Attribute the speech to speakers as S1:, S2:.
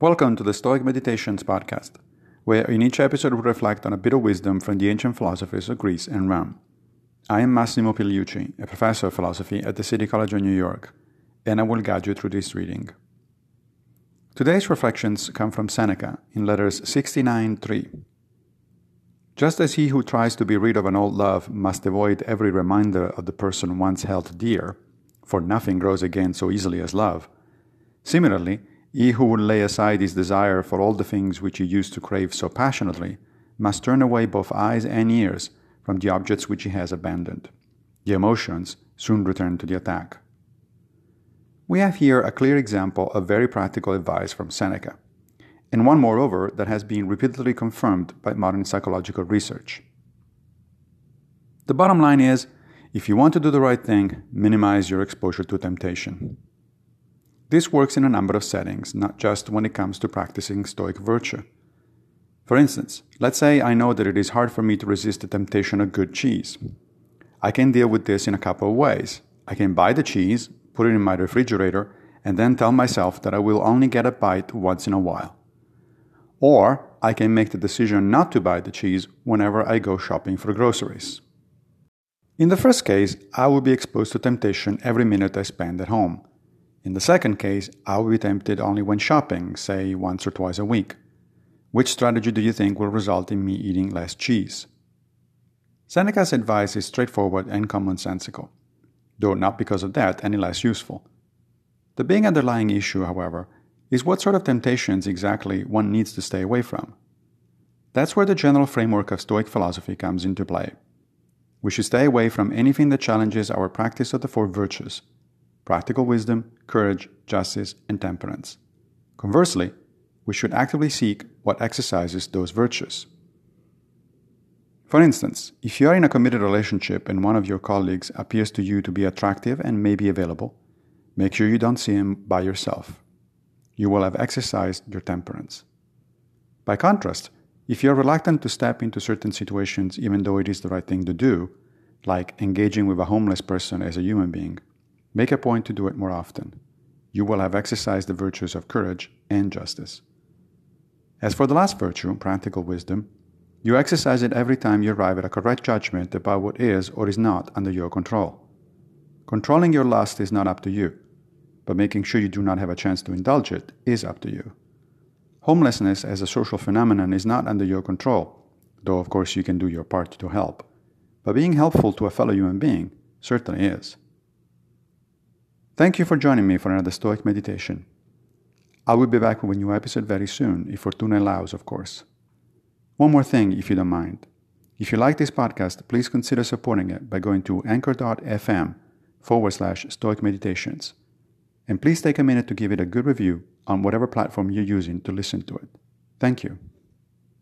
S1: Welcome to the Stoic Meditations podcast, where in each episode we reflect on a bit of wisdom from the ancient philosophers of Greece and Rome. I am Massimo Pigliucci, a professor of philosophy at the City College of New York, and I will guide you through this reading. Today's reflections come from Seneca in letters 69.3. Just as he who tries to be rid of an old love must avoid every reminder of the person once held dear, for nothing grows again so easily as love, similarly, he who would lay aside his desire for all the things which he used to crave so passionately must turn away both eyes and ears from the objects which he has abandoned. The emotions soon return to the attack. We have here a clear example of very practical advice from Seneca, and one moreover that has been repeatedly confirmed by modern psychological research. The bottom line is if you want to do the right thing, minimize your exposure to temptation. This works in a number of settings, not just when it comes to practicing Stoic virtue. For instance, let's say I know that it is hard for me to resist the temptation of good cheese. I can deal with this in a couple of ways. I can buy the cheese, put it in my refrigerator, and then tell myself that I will only get a bite once in a while. Or I can make the decision not to buy the cheese whenever I go shopping for groceries. In the first case, I will be exposed to temptation every minute I spend at home in the second case, I will be tempted only when shopping, say once or twice a week. Which strategy do you think will result in me eating less cheese? Seneca's advice is straightforward and commonsensical, though not because of that any less useful. The big underlying issue, however, is what sort of temptations exactly one needs to stay away from. That's where the general framework of Stoic philosophy comes into play. We should stay away from anything that challenges our practice of the four virtues practical wisdom, courage, justice, and temperance. Conversely, we should actively seek what exercises those virtues. For instance, if you are in a committed relationship and one of your colleagues appears to you to be attractive and may be available, make sure you don't see him by yourself. You will have exercised your temperance. By contrast, if you are reluctant to step into certain situations even though it is the right thing to do, like engaging with a homeless person as a human being, Make a point to do it more often. You will have exercised the virtues of courage and justice. As for the last virtue, practical wisdom, you exercise it every time you arrive at a correct judgment about what is or is not under your control. Controlling your lust is not up to you, but making sure you do not have a chance to indulge it is up to you. Homelessness as a social phenomenon is not under your control, though of course you can do your part to help. But being helpful to a fellow human being certainly is. Thank you for joining me for another Stoic meditation. I will be back with a new episode very soon, if Fortuna allows, of course. One more thing, if you don't mind. If you like this podcast, please consider supporting it by going to anchor.fm forward slash Stoic Meditations. And please take a minute to give it a good review on whatever platform you're using to listen to it. Thank you.